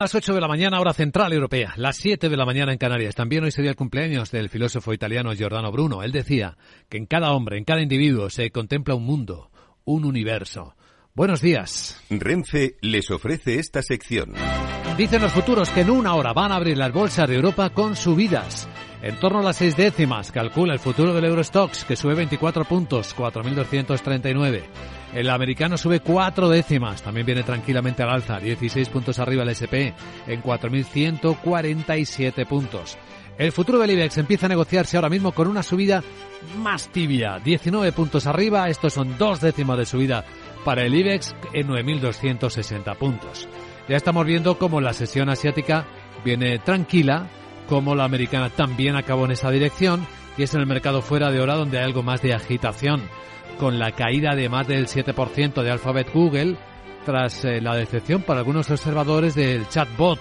Las 8 de la mañana, hora central europea, las 7 de la mañana en Canarias. También hoy sería el cumpleaños del filósofo italiano Giordano Bruno. Él decía que en cada hombre, en cada individuo, se contempla un mundo, un universo. Buenos días. Renfe les ofrece esta sección. Dicen los futuros que en una hora van a abrir las bolsas de Europa con subidas. En torno a las seis décimas, calcula el futuro del Eurostox, que sube 24 puntos, 4.239. El americano sube cuatro décimas, también viene tranquilamente al alza, 16 puntos arriba el SP, en 4.147 puntos. El futuro del IBEX empieza a negociarse ahora mismo con una subida más tibia, 19 puntos arriba, estos son dos décimas de subida para el IBEX en 9.260 puntos. Ya estamos viendo cómo la sesión asiática viene tranquila, como la americana también acabó en esa dirección y es en el mercado fuera de hora donde hay algo más de agitación, con la caída de más del 7% de Alphabet Google tras eh, la decepción para algunos observadores del chatbot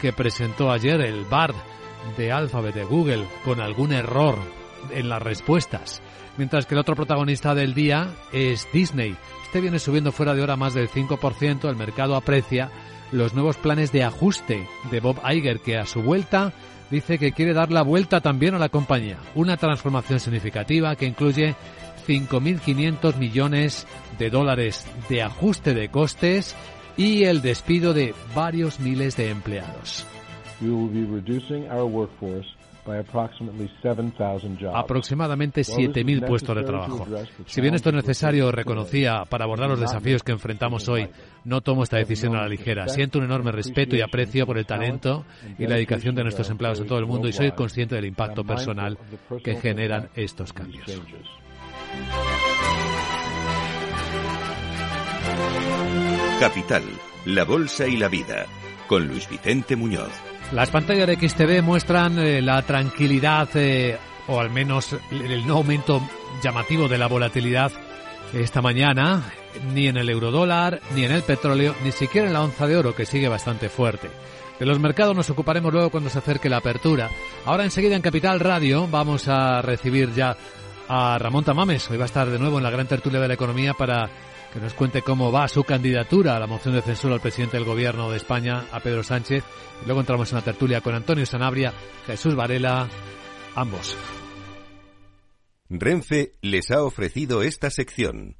que presentó ayer el BARD de Alphabet de Google con algún error en las respuestas. Mientras que el otro protagonista del día es Disney. Este viene subiendo fuera de hora más del 5%. El mercado aprecia los nuevos planes de ajuste de Bob Iger, que a su vuelta dice que quiere dar la vuelta también a la compañía. Una transformación significativa que incluye 5.500 millones de dólares de ajuste de costes y el despido de varios miles de empleados. Aproximadamente 7.000 puestos de trabajo. Si bien esto es necesario, reconocía, para abordar los desafíos que enfrentamos hoy, no tomo esta decisión a la ligera. Siento un enorme respeto y aprecio por el talento y la dedicación de nuestros empleados en todo el mundo y soy consciente del impacto personal que generan estos cambios. Capital, la Bolsa y la Vida, con Luis Vicente Muñoz. Las pantallas de XTV muestran eh, la tranquilidad, eh, o al menos el no aumento llamativo de la volatilidad esta mañana, ni en el eurodólar, ni en el petróleo, ni siquiera en la onza de oro, que sigue bastante fuerte. De los mercados nos ocuparemos luego cuando se acerque la apertura. Ahora enseguida en Capital Radio vamos a recibir ya a Ramón Tamames. Hoy va a estar de nuevo en la gran tertulia de la economía para que nos cuente cómo va su candidatura a la moción de censura al presidente del gobierno de España, a Pedro Sánchez. Y luego entramos en la tertulia con Antonio Sanabria, Jesús Varela, ambos. Renfe les ha ofrecido esta sección.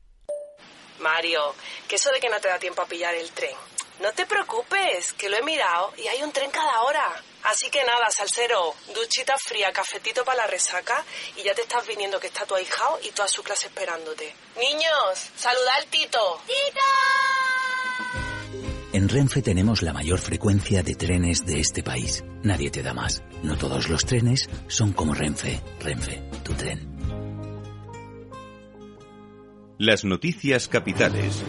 Mario, que eso de que no te da tiempo a pillar el tren. No te preocupes, que lo he mirado y hay un tren cada hora. Así que nada, salsero, duchita fría, cafetito para la resaca y ya te estás viniendo que está tu ahijao y toda su clase esperándote. Niños, saluda al Tito. ¡Tito! En Renfe tenemos la mayor frecuencia de trenes de este país. Nadie te da más. No todos los trenes son como Renfe. Renfe, tu tren. Las noticias capitales.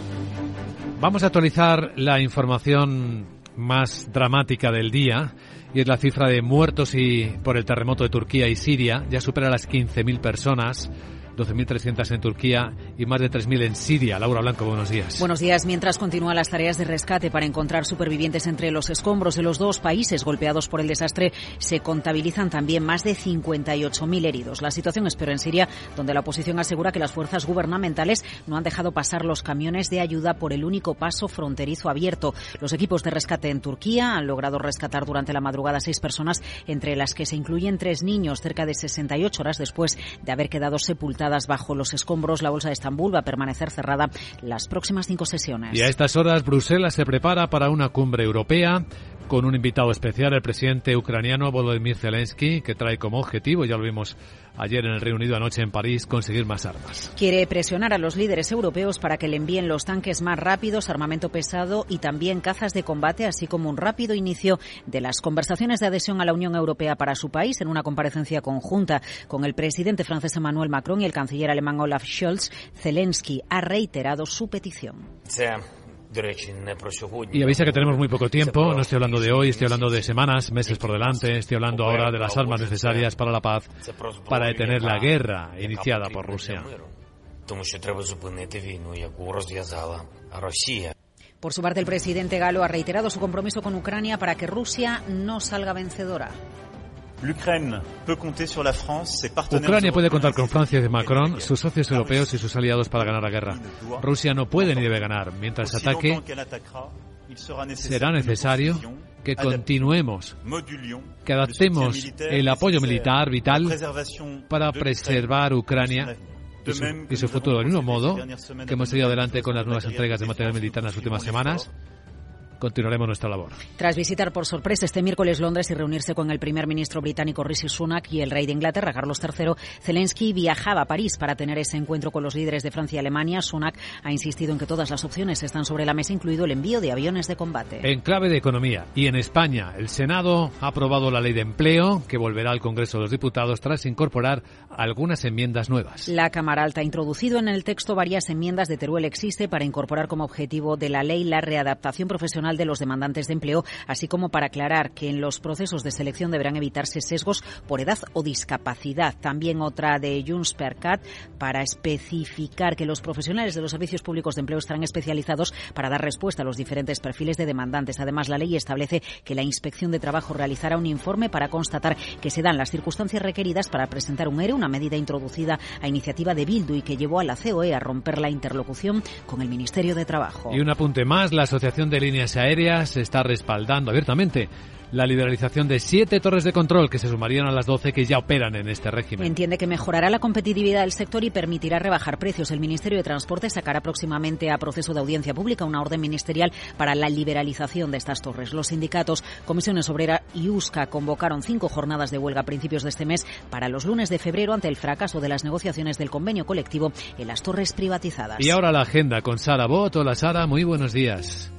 Vamos a actualizar la información más dramática del día y es la cifra de muertos y por el terremoto de Turquía y Siria. Ya supera las 15.000 personas. 12.300 en Turquía y más de 3.000 en Siria. Laura Blanco, buenos días. Buenos días. Mientras continúan las tareas de rescate para encontrar supervivientes entre los escombros de los dos países golpeados por el desastre, se contabilizan también más de 58.000 heridos. La situación es peor en Siria, donde la oposición asegura que las fuerzas gubernamentales no han dejado pasar los camiones de ayuda por el único paso fronterizo abierto. Los equipos de rescate en Turquía han logrado rescatar durante la madrugada seis personas, entre las que se incluyen tres niños, cerca de 68 horas después de haber quedado bajo los escombros. La bolsa de Estambul va a permanecer cerrada las próximas cinco sesiones. Y a estas horas Bruselas se prepara para una cumbre europea con un invitado especial, el presidente ucraniano Volodymyr Zelensky, que trae como objetivo, ya lo vimos ayer en el Reino Unido, anoche en París, conseguir más armas. Quiere presionar a los líderes europeos para que le envíen los tanques más rápidos, armamento pesado y también cazas de combate, así como un rápido inicio de las conversaciones de adhesión a la Unión Europea para su país en una comparecencia conjunta con el presidente francés Emmanuel Macron y el canciller alemán Olaf Scholz. Zelensky ha reiterado su petición. Y avisa que tenemos muy poco tiempo, no estoy hablando de hoy, estoy hablando de semanas, meses por delante, estoy hablando ahora de las armas necesarias para la paz, para detener la guerra iniciada por Rusia. Por su parte, el presidente galo ha reiterado su compromiso con Ucrania para que Rusia no salga vencedora. Ucrania puede contar con Francia y Macron, sus socios europeos y sus aliados para ganar la guerra. Rusia no puede ni debe ganar. Mientras ataque, será necesario que continuemos, que adaptemos el apoyo militar vital para preservar Ucrania y su, y su futuro. Del mismo modo que hemos seguido adelante con las nuevas entregas de material militar en las últimas semanas, continuaremos nuestra labor. Tras visitar por sorpresa este miércoles Londres y reunirse con el primer ministro británico Rishi Sunak y el rey de Inglaterra Carlos III, Zelensky viajaba a París para tener ese encuentro con los líderes de Francia y Alemania. Sunak ha insistido en que todas las opciones están sobre la mesa, incluido el envío de aviones de combate. En clave de economía y en España, el Senado ha aprobado la ley de empleo que volverá al Congreso de los Diputados tras incorporar algunas enmiendas nuevas. La Cámara Alta ha introducido en el texto varias enmiendas de Teruel Existe para incorporar como objetivo de la ley la readaptación profesional de los demandantes de empleo, así como para aclarar que en los procesos de selección deberán evitarse sesgos por edad o discapacidad. También otra de Junts per Cat para especificar que los profesionales de los servicios públicos de empleo estarán especializados para dar respuesta a los diferentes perfiles de demandantes. Además, la ley establece que la Inspección de Trabajo realizará un informe para constatar que se dan las circunstancias requeridas para presentar un ERE, una medida introducida a iniciativa de Bildu y que llevó a la COE a romper la interlocución con el Ministerio de Trabajo. Y un apunte más, la Asociación de Líneas Aéreas está respaldando abiertamente la liberalización de siete torres de control que se sumarían a las 12 que ya operan en este régimen. Entiende que mejorará la competitividad del sector y permitirá rebajar precios. El Ministerio de Transporte sacará próximamente a proceso de audiencia pública una orden ministerial para la liberalización de estas torres. Los sindicatos, Comisiones Obrera y USCA convocaron cinco jornadas de huelga a principios de este mes para los lunes de febrero ante el fracaso de las negociaciones del convenio colectivo en las torres privatizadas. Y ahora la agenda con Sara Bot. Hola Sara, muy buenos días.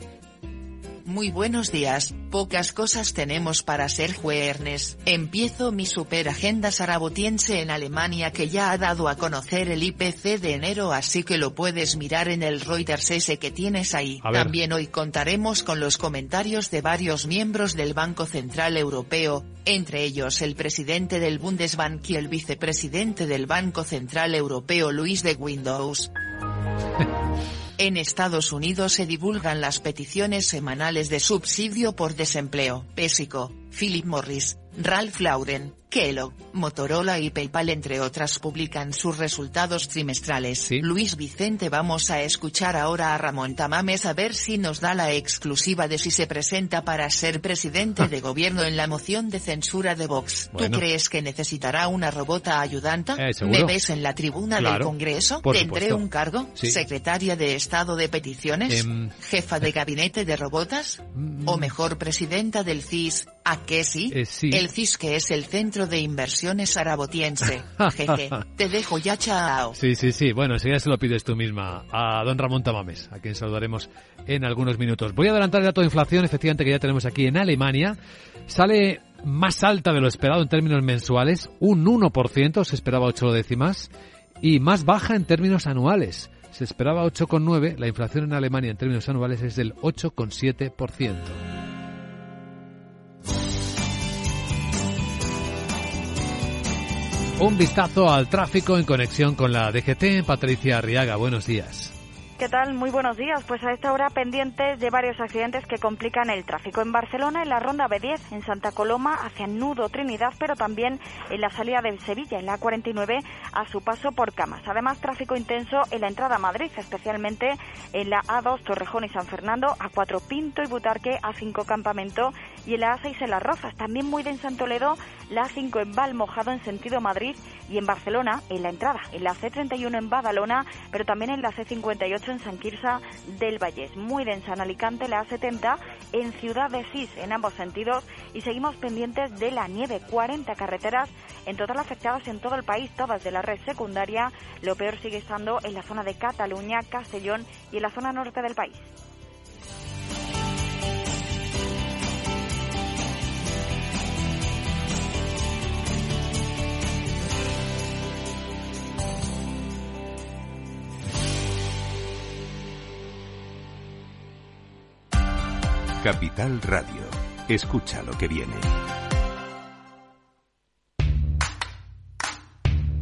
Muy buenos días, pocas cosas tenemos para ser jueves. Empiezo mi super agenda sarabotiense en Alemania que ya ha dado a conocer el IPC de enero así que lo puedes mirar en el Reuters ese que tienes ahí. También hoy contaremos con los comentarios de varios miembros del Banco Central Europeo, entre ellos el presidente del Bundesbank y el vicepresidente del Banco Central Europeo Luis de Windows. En Estados Unidos se divulgan las peticiones semanales de subsidio por desempleo. Pésico, Philip Morris, Ralph Lauren, Kellogg, Motorola y PayPal entre otras publican sus resultados trimestrales. Luis Vicente vamos a escuchar ahora a Ramón Tamames a ver si nos da la exclusiva de si se presenta para ser presidente de gobierno en la moción de censura de Vox. Bueno. ¿Tú crees que necesitará una robota ayudanta? Eh. ¿Me ves en la tribuna del Congreso? ¿Tendré un cargo? Sí. ¿Secretaria de Estado de Peticiones? Em, ¿Jefa de gabinete de robotas? ¿O mejor presidenta del CIS? ¿A qué sí? Eh, sí. El CIS que es el Centro de Inversiones Arabotiense. Jeje. Te dejo ya chao. Sí, sí, sí. Bueno, enseguida se lo pides tú misma a don Ramón Tamames, a quien saludaremos en algunos minutos. Voy a adelantar el dato de inflación, efectivamente, que ya tenemos aquí en Alemania. Sale más alta de lo esperado en términos mensuales, un 1%, se esperaba 8 décimas, y más baja en términos anuales. Se esperaba 8,9, la inflación en Alemania en términos anuales es del 8,7%. Un vistazo al tráfico en conexión con la DGT. Patricia Arriaga, buenos días. ¿Qué tal? Muy buenos días. Pues a esta hora pendientes de varios accidentes que complican el tráfico. En Barcelona, en la ronda B10, en Santa Coloma, hacia Nudo Trinidad, pero también en la salida de Sevilla, en la 49, a su paso por Camas. Además, tráfico intenso en la entrada a Madrid, especialmente en la A2 Torrejón y San Fernando, A4 Pinto y Butarque, A5 Campamento y en la A6 en Las Rozas. También muy densa en Toledo, la A5 en Valmojado en sentido Madrid y en Barcelona, en la entrada, en la C31 en Badalona, pero también en la C58 en San Quirsa del Vallés. Muy densa en Alicante, la A70 en Ciudad de Sis, en ambos sentidos. Y seguimos pendientes de la nieve. 40 carreteras en total afectadas en todo el país, todas de la red secundaria. Lo peor sigue estando en la zona de Cataluña, Castellón y en la zona norte del país. Capital Radio. Escucha lo que viene.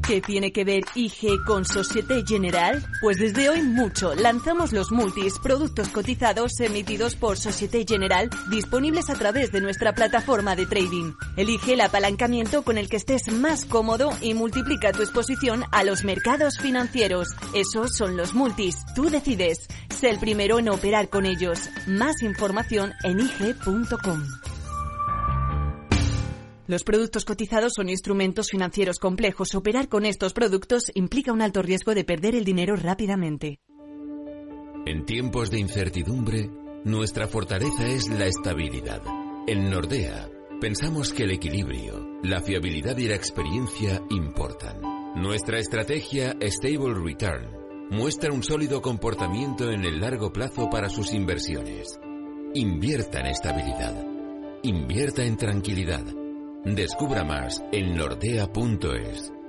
¿Qué tiene que ver IG con Societe General? Pues desde hoy mucho. Lanzamos los multis, productos cotizados emitidos por Societe General, disponibles a través de nuestra plataforma de trading. Elige el apalancamiento con el que estés más cómodo y multiplica tu exposición a los mercados financieros. Esos son los multis. Tú decides. Sé el primero en operar con ellos. Más información en IG.com. Los productos cotizados son instrumentos financieros complejos. Operar con estos productos implica un alto riesgo de perder el dinero rápidamente. En tiempos de incertidumbre, nuestra fortaleza es la estabilidad. En Nordea, pensamos que el equilibrio, la fiabilidad y la experiencia importan. Nuestra estrategia Stable Return muestra un sólido comportamiento en el largo plazo para sus inversiones. Invierta en estabilidad. Invierta en tranquilidad. Descubra más en nordea.es.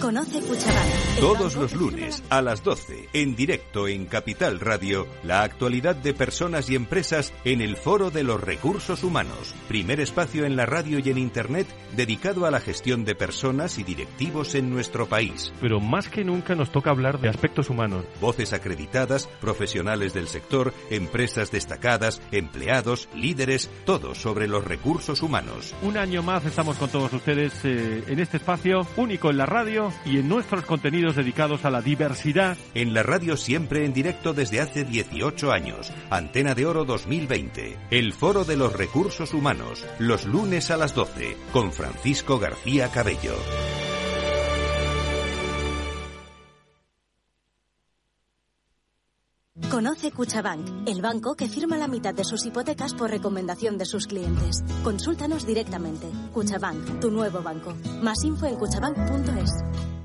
Conoce Cuchabán. Todos los lunes a las 12, en directo en Capital Radio, la actualidad de personas y empresas en el Foro de los Recursos Humanos, primer espacio en la radio y en Internet dedicado a la gestión de personas y directivos en nuestro país. Pero más que nunca nos toca hablar de aspectos humanos. Voces acreditadas, profesionales del sector, empresas destacadas, empleados, líderes, todo sobre los recursos humanos. Un año más estamos con todos ustedes eh, en este espacio único en la radio y en nuestros contenidos dedicados a la diversidad. En la radio siempre en directo desde hace 18 años. Antena de Oro 2020. El Foro de los Recursos Humanos. Los lunes a las 12. Con Francisco García Cabello. Conoce Cuchabank, el banco que firma la mitad de sus hipotecas por recomendación de sus clientes. Consúltanos directamente. Cuchabank, tu nuevo banco. Más info en cuchabank.es.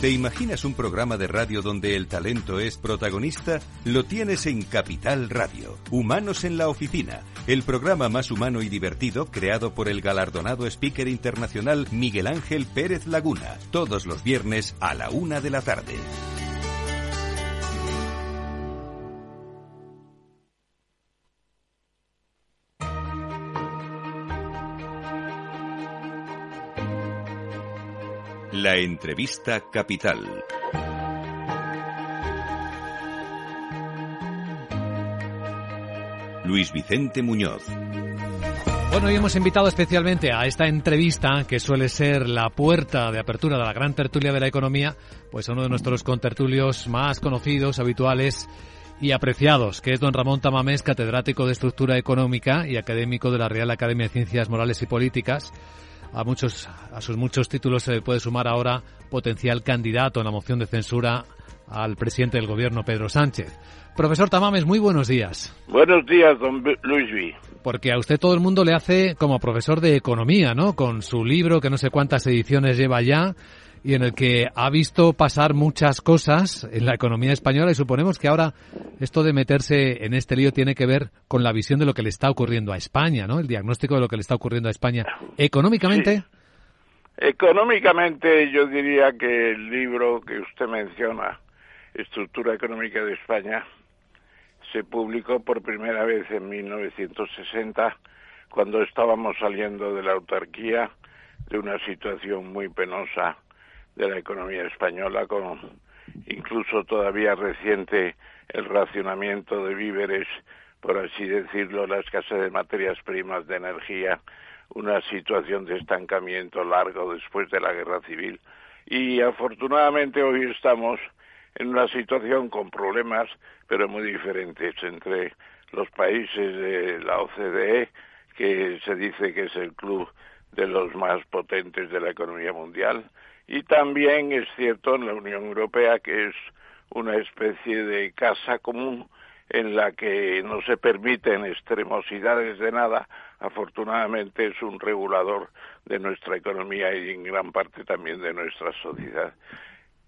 ¿Te imaginas un programa de radio donde el talento es protagonista? Lo tienes en Capital Radio. Humanos en la Oficina, el programa más humano y divertido creado por el galardonado speaker internacional Miguel Ángel Pérez Laguna, todos los viernes a la una de la tarde. La entrevista capital. Luis Vicente Muñoz. Bueno, hoy hemos invitado especialmente a esta entrevista, que suele ser la puerta de apertura de la gran tertulia de la economía, pues a uno de nuestros contertulios más conocidos, habituales y apreciados, que es don Ramón Tamamés, catedrático de Estructura Económica y académico de la Real Academia de Ciencias Morales y Políticas. A, muchos, a sus muchos títulos se le puede sumar ahora potencial candidato en la moción de censura al presidente del gobierno, Pedro Sánchez. Profesor Tamames, muy buenos días. Buenos días, don Luis V. Porque a usted todo el mundo le hace como profesor de economía, ¿no? Con su libro, que no sé cuántas ediciones lleva ya, y en el que ha visto pasar muchas cosas en la economía española y suponemos que ahora esto de meterse en este lío tiene que ver con la visión de lo que le está ocurriendo a España, ¿no? El diagnóstico de lo que le está ocurriendo a España. ¿Económicamente? Económicamente yo diría que el libro que usted menciona, Estructura Económica de España, se publicó por primera vez en 1960, cuando estábamos saliendo de la autarquía, de una situación muy penosa de la economía española, con incluso todavía reciente el racionamiento de víveres, por así decirlo, la escasez de materias primas, de energía, una situación de estancamiento largo después de la guerra civil. Y afortunadamente hoy estamos en una situación con problemas, pero muy diferentes entre los países de la OCDE, que se dice que es el club de los más potentes de la economía mundial, y también es cierto en la Unión Europea, que es una especie de casa común en la que no se permiten extremosidades de nada, afortunadamente es un regulador de nuestra economía y en gran parte también de nuestra sociedad.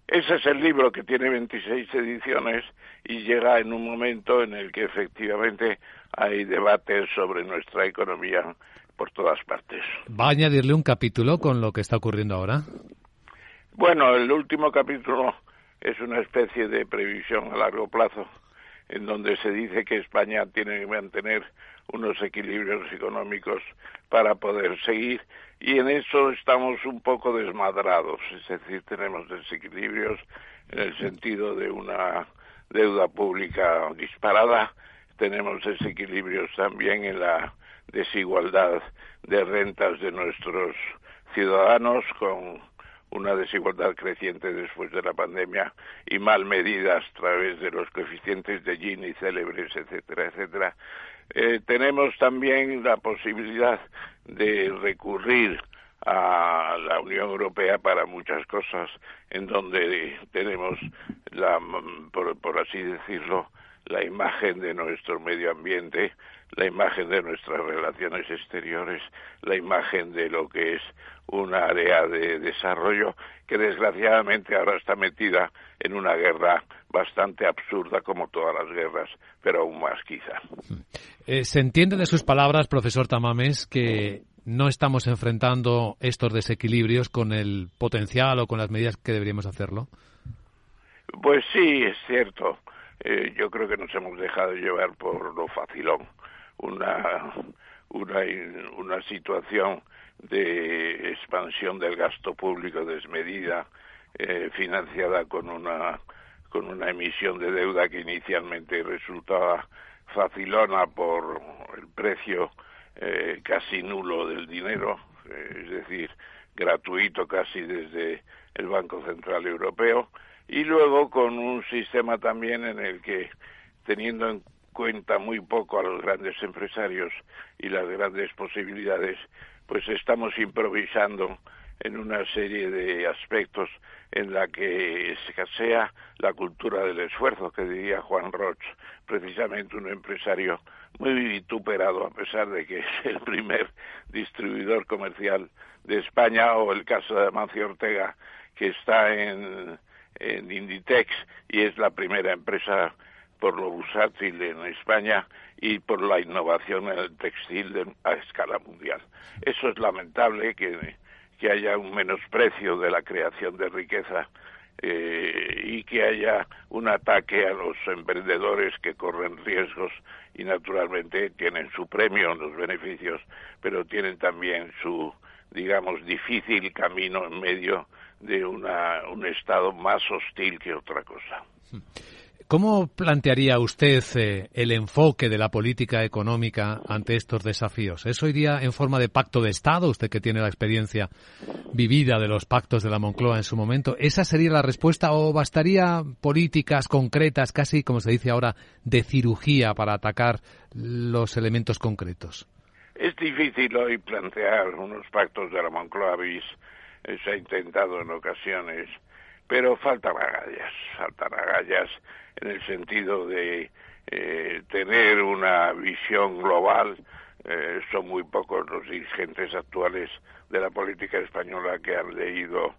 Ese es el libro que tiene 26 ediciones y llega en un momento en el que efectivamente hay debates sobre nuestra economía por todas partes. ¿Va a añadirle un capítulo con lo que está ocurriendo ahora? Bueno, el último capítulo es una especie de previsión a largo plazo en donde se dice que España tiene que mantener unos equilibrios económicos para poder seguir y en eso estamos un poco desmadrados, es decir, tenemos desequilibrios en el sentido de una deuda pública disparada, tenemos desequilibrios también en la desigualdad de rentas de nuestros ciudadanos con una desigualdad creciente después de la pandemia y mal medidas a través de los coeficientes de Gini célebres, etcétera, etcétera. Eh, tenemos también la posibilidad de recurrir a la Unión Europea para muchas cosas, en donde tenemos, la, por así decirlo, la imagen de nuestro medio ambiente, la imagen de nuestras relaciones exteriores, la imagen de lo que es un área de desarrollo que desgraciadamente ahora está metida en una guerra bastante absurda como todas las guerras, pero aún más quizá. Eh, ¿Se entiende de sus palabras, profesor Tamames, que no estamos enfrentando estos desequilibrios con el potencial o con las medidas que deberíamos hacerlo? Pues sí, es cierto. Eh, yo creo que nos hemos dejado llevar por lo facilón. Una, una, una situación de expansión del gasto público desmedida, eh, financiada con una, con una emisión de deuda que inicialmente resultaba facilona por el precio eh, casi nulo del dinero, eh, es decir, gratuito casi desde el Banco Central Europeo, y luego con un sistema también en el que, teniendo en cuenta muy poco a los grandes empresarios y las grandes posibilidades, pues estamos improvisando en una serie de aspectos en la que escasea la cultura del esfuerzo, que diría Juan Roch, precisamente un empresario muy vituperado, a pesar de que es el primer distribuidor comercial de España, o el caso de Amancio Ortega, que está en, en Inditex y es la primera empresa por lo bursátil en España y por la innovación en el textil a escala mundial. Eso es lamentable que, haya un menosprecio de la creación de riqueza eh, y que haya un ataque a los emprendedores que corren riesgos y naturalmente tienen su premio en los beneficios, pero tienen también su, digamos, difícil camino en medio de una, un estado más hostil que otra cosa. ¿Cómo plantearía usted eh, el enfoque de la política económica ante estos desafíos? ¿Eso iría en forma de pacto de Estado? Usted que tiene la experiencia vivida de los pactos de la Moncloa en su momento. ¿Esa sería la respuesta o bastaría políticas concretas, casi como se dice ahora, de cirugía para atacar los elementos concretos? Es difícil hoy plantear unos pactos de la Moncloa bis. Se ha intentado en ocasiones pero faltan agallas, faltan agallas en el sentido de eh, tener una visión global. Eh, son muy pocos los dirigentes actuales de la política española que han leído,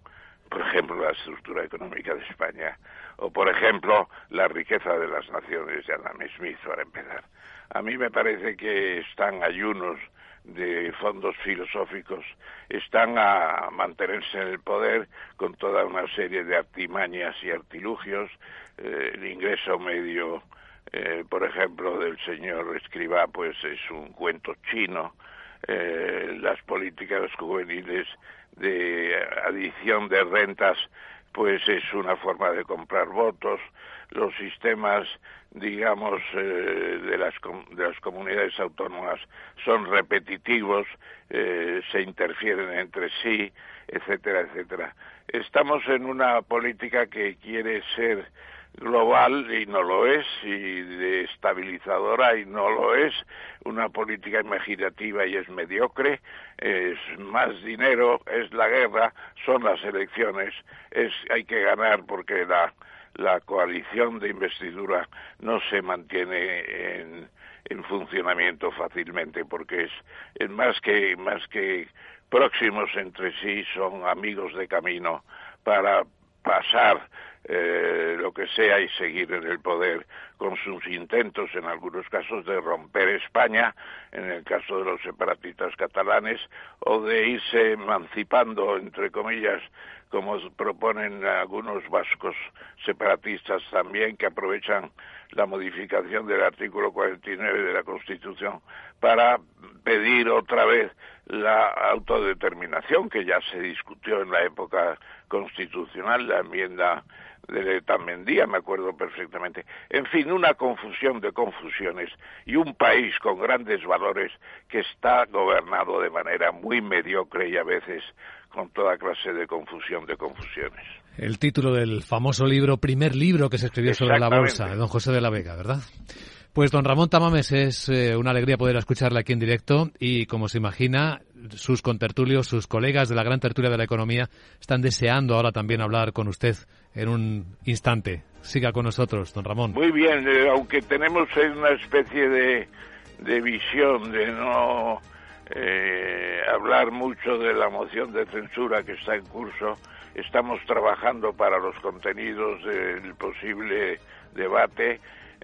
por ejemplo, la estructura económica de España o, por ejemplo, la riqueza de las naciones de Adam Smith, para empezar. A mí me parece que están ayunos de fondos filosóficos están a mantenerse en el poder con toda una serie de artimañas y artilugios. Eh, el ingreso medio, eh, por ejemplo, del señor Escribá, pues es un cuento chino. Eh, las políticas juveniles de adición de rentas, pues es una forma de comprar votos. Los sistemas digamos, eh, de, las, de las comunidades autónomas son repetitivos, eh, se interfieren entre sí, etcétera, etcétera. Estamos en una política que quiere ser global y no lo es, y de estabilizadora y no lo es, una política imaginativa y es mediocre, es más dinero, es la guerra, son las elecciones, es hay que ganar porque la la coalición de investidura no se mantiene en, en funcionamiento fácilmente porque es, más que más que próximos entre sí son amigos de camino para pasar eh, lo que sea y seguir en el poder con sus intentos en algunos casos de romper España, en el caso de los separatistas catalanes, o de irse emancipando, entre comillas, como proponen algunos vascos separatistas también, que aprovechan la modificación del artículo 49 de la Constitución para pedir otra vez la autodeterminación que ya se discutió en la época constitucional, la enmienda de Tamendía, me acuerdo perfectamente. En fin, una confusión de confusiones y un país con grandes valores que está gobernado de manera muy mediocre y a veces con toda clase de confusión, de confusiones. El título del famoso libro, primer libro que se escribió sobre la bolsa, de don José de la Vega, ¿verdad? Pues don Ramón Tamames es eh, una alegría poder escucharle aquí en directo y como se imagina, sus contertulios, sus colegas de la gran tertulia de la economía están deseando ahora también hablar con usted en un instante. Siga con nosotros, don Ramón. Muy bien, eh, aunque tenemos una especie de, de visión de no eh, hablar mucho de la moción de censura que está en curso, estamos trabajando para los contenidos del posible debate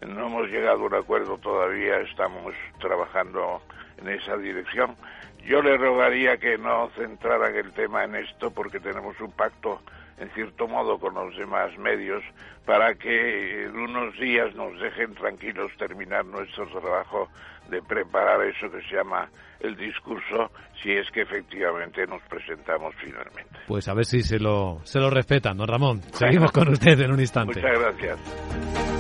no hemos llegado a un acuerdo todavía, estamos trabajando en esa dirección. Yo le rogaría que no centraran el tema en esto porque tenemos un pacto en cierto modo con los demás medios para que en unos días nos dejen tranquilos terminar nuestro trabajo de preparar eso que se llama el discurso si es que efectivamente nos presentamos finalmente. Pues a ver si se lo, se lo respetan, don Ramón. Seguimos con usted en un instante. Muchas gracias.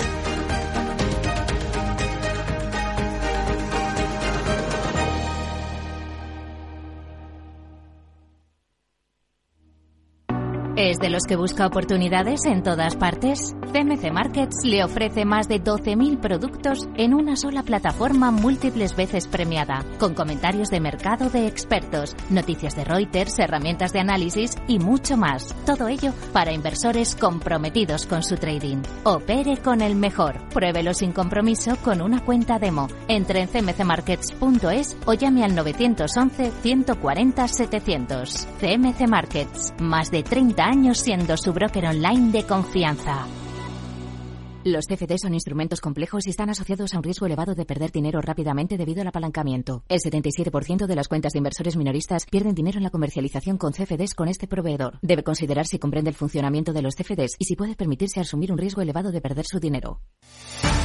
¿Es de los que busca oportunidades en todas partes? CMC Markets le ofrece más de 12.000 productos en una sola plataforma múltiples veces premiada, con comentarios de mercado de expertos, noticias de Reuters, herramientas de análisis y mucho más. Todo ello para inversores comprometidos con su trading. Opere con el mejor. Pruébelo sin compromiso con una cuenta demo. Entre en cmcmarkets.es o llame al 911 140 700. CMC Markets. Más de 30 años siendo su broker online de confianza. Los CFD son instrumentos complejos y están asociados a un riesgo elevado de perder dinero rápidamente debido al apalancamiento. El 77% de las cuentas de inversores minoristas pierden dinero en la comercialización con CFDs con este proveedor. Debe considerar si comprende el funcionamiento de los CFDs y si puede permitirse asumir un riesgo elevado de perder su dinero.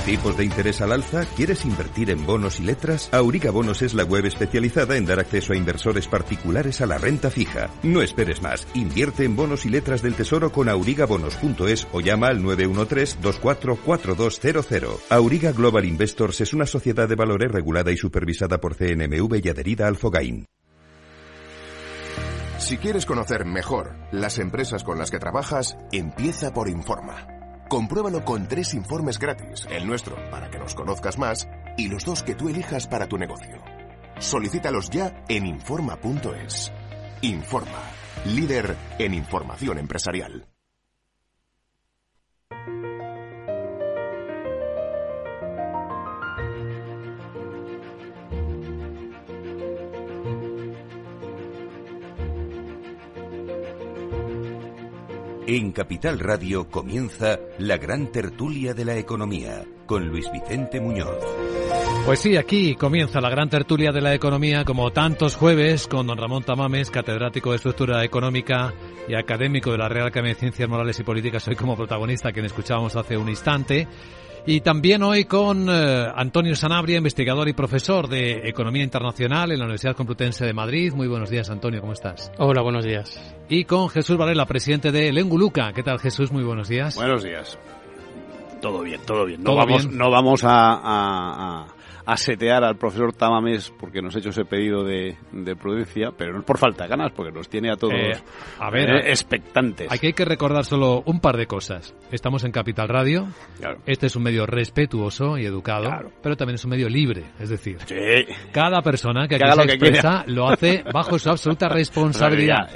¿Tipos de interés al alza? ¿Quieres invertir en bonos y letras? Auriga Bonos es la web especializada en dar acceso a inversores particulares a la renta fija. No esperes más. Invierte en bonos y letras del tesoro con aurigabonos.es o llama al 913-244200. Auriga Global Investors es una sociedad de valores regulada y supervisada por CNMV y adherida al Fogain. Si quieres conocer mejor las empresas con las que trabajas, empieza por Informa. Compruébalo con tres informes gratis, el nuestro para que nos conozcas más y los dos que tú elijas para tu negocio. Solicítalos ya en Informa.es. Informa, líder en información empresarial. En Capital Radio comienza la gran tertulia de la economía con Luis Vicente Muñoz. Pues sí, aquí comienza la gran tertulia de la economía como tantos jueves con don Ramón Tamames, catedrático de estructura económica y académico de la Real Academia de Ciencias Morales y Políticas, hoy como protagonista, quien escuchábamos hace un instante. Y también hoy con eh, Antonio Sanabria, investigador y profesor de Economía Internacional en la Universidad Complutense de Madrid. Muy buenos días, Antonio, ¿cómo estás? Hola, buenos días. Y con Jesús Varela, presidente de Lenguluca. ¿Qué tal, Jesús? Muy buenos días. Buenos días. Todo bien, todo bien. No, vamos, no vamos a a setear al profesor Tamames porque nos ha hecho ese pedido de, prudencia, pero no es por falta de ganas, porque nos tiene a todos eh, a ver, eh, expectantes. Aquí hay que recordar solo un par de cosas. Estamos en Capital Radio. Este es un medio respetuoso y educado, pero también es un medio libre. Es decir, cada persona que aquí se expresa lo hace bajo su absoluta responsabilidad.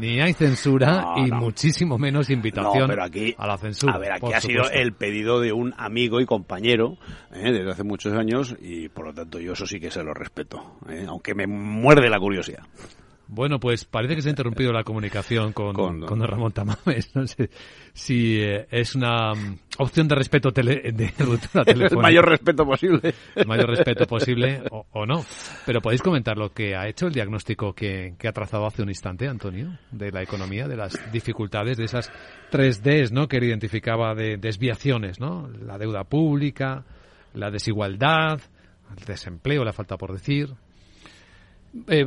Ni hay censura y muchísimo menos invitación a la censura. A ver, aquí ha sido el pedido de un amigo y compañero eh, desde hace muchos años y por lo tanto yo eso sí que se lo respeto, ¿eh? aunque me muerde la curiosidad. Bueno, pues parece que se ha interrumpido la comunicación con, con, Ramón Tamames. No sé si eh, es una mm, opción de respeto tele, de El mayor respeto posible. El mayor respeto posible o, no. Pero podéis comentar lo que ha hecho el diagnóstico que, que, ha trazado hace un instante, Antonio, de la economía, de las dificultades, de esas tres Ds ¿no? que él identificaba de desviaciones, ¿no? La deuda pública, la desigualdad, el desempleo, la falta por decir. Eh,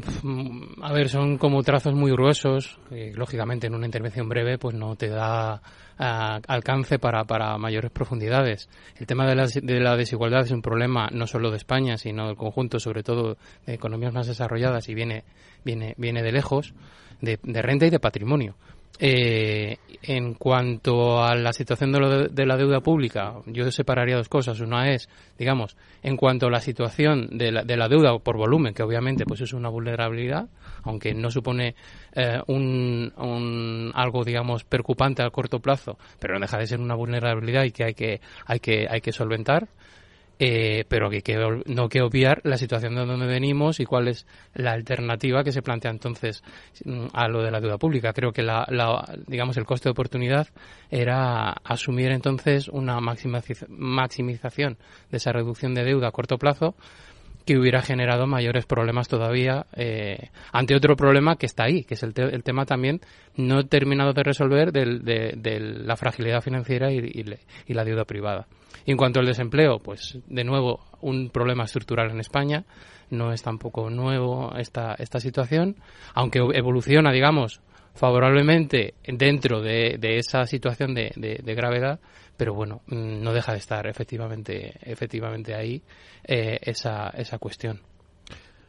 a ver, son como trazos muy gruesos. lógicamente, en una intervención breve, pues no te da alcance para, para mayores profundidades. El tema de la, de la desigualdad es un problema no solo de España, sino del conjunto, sobre todo de economías más desarrolladas y viene, viene, viene de lejos, de, de renta y de patrimonio. Eh, en cuanto a la situación de, la deuda pública, yo separaría dos cosas. Una es, digamos, en cuanto a la situación de la, de la deuda por volumen, que obviamente pues es una vulnerabilidad, aunque no supone eh, un, un, algo, digamos, preocupante a corto plazo, pero no deja de ser una vulnerabilidad y que hay que, hay que, hay que solventar. Eh, pero que, no hay que obviar la situación de donde venimos y cuál es la alternativa que se plantea entonces mm, a lo de la deuda pública. Creo que la, digamos el coste de oportunidad era asumir entonces una maximización de esa reducción de deuda a corto plazo que hubiera generado mayores problemas todavía eh, ante otro problema que está ahí, que es el, el tema también no terminado de resolver de, la fragilidad financiera y la deuda privada. Y en cuanto al desempleo, pues de nuevo un problema estructural en España. No es tampoco nuevo esta, esta situación, aunque evoluciona, digamos, favorablemente dentro de, esa situación de, gravedad, pero bueno, mm, no deja de estar efectivamente, efectivamente ahí eh, esa, esa cuestión.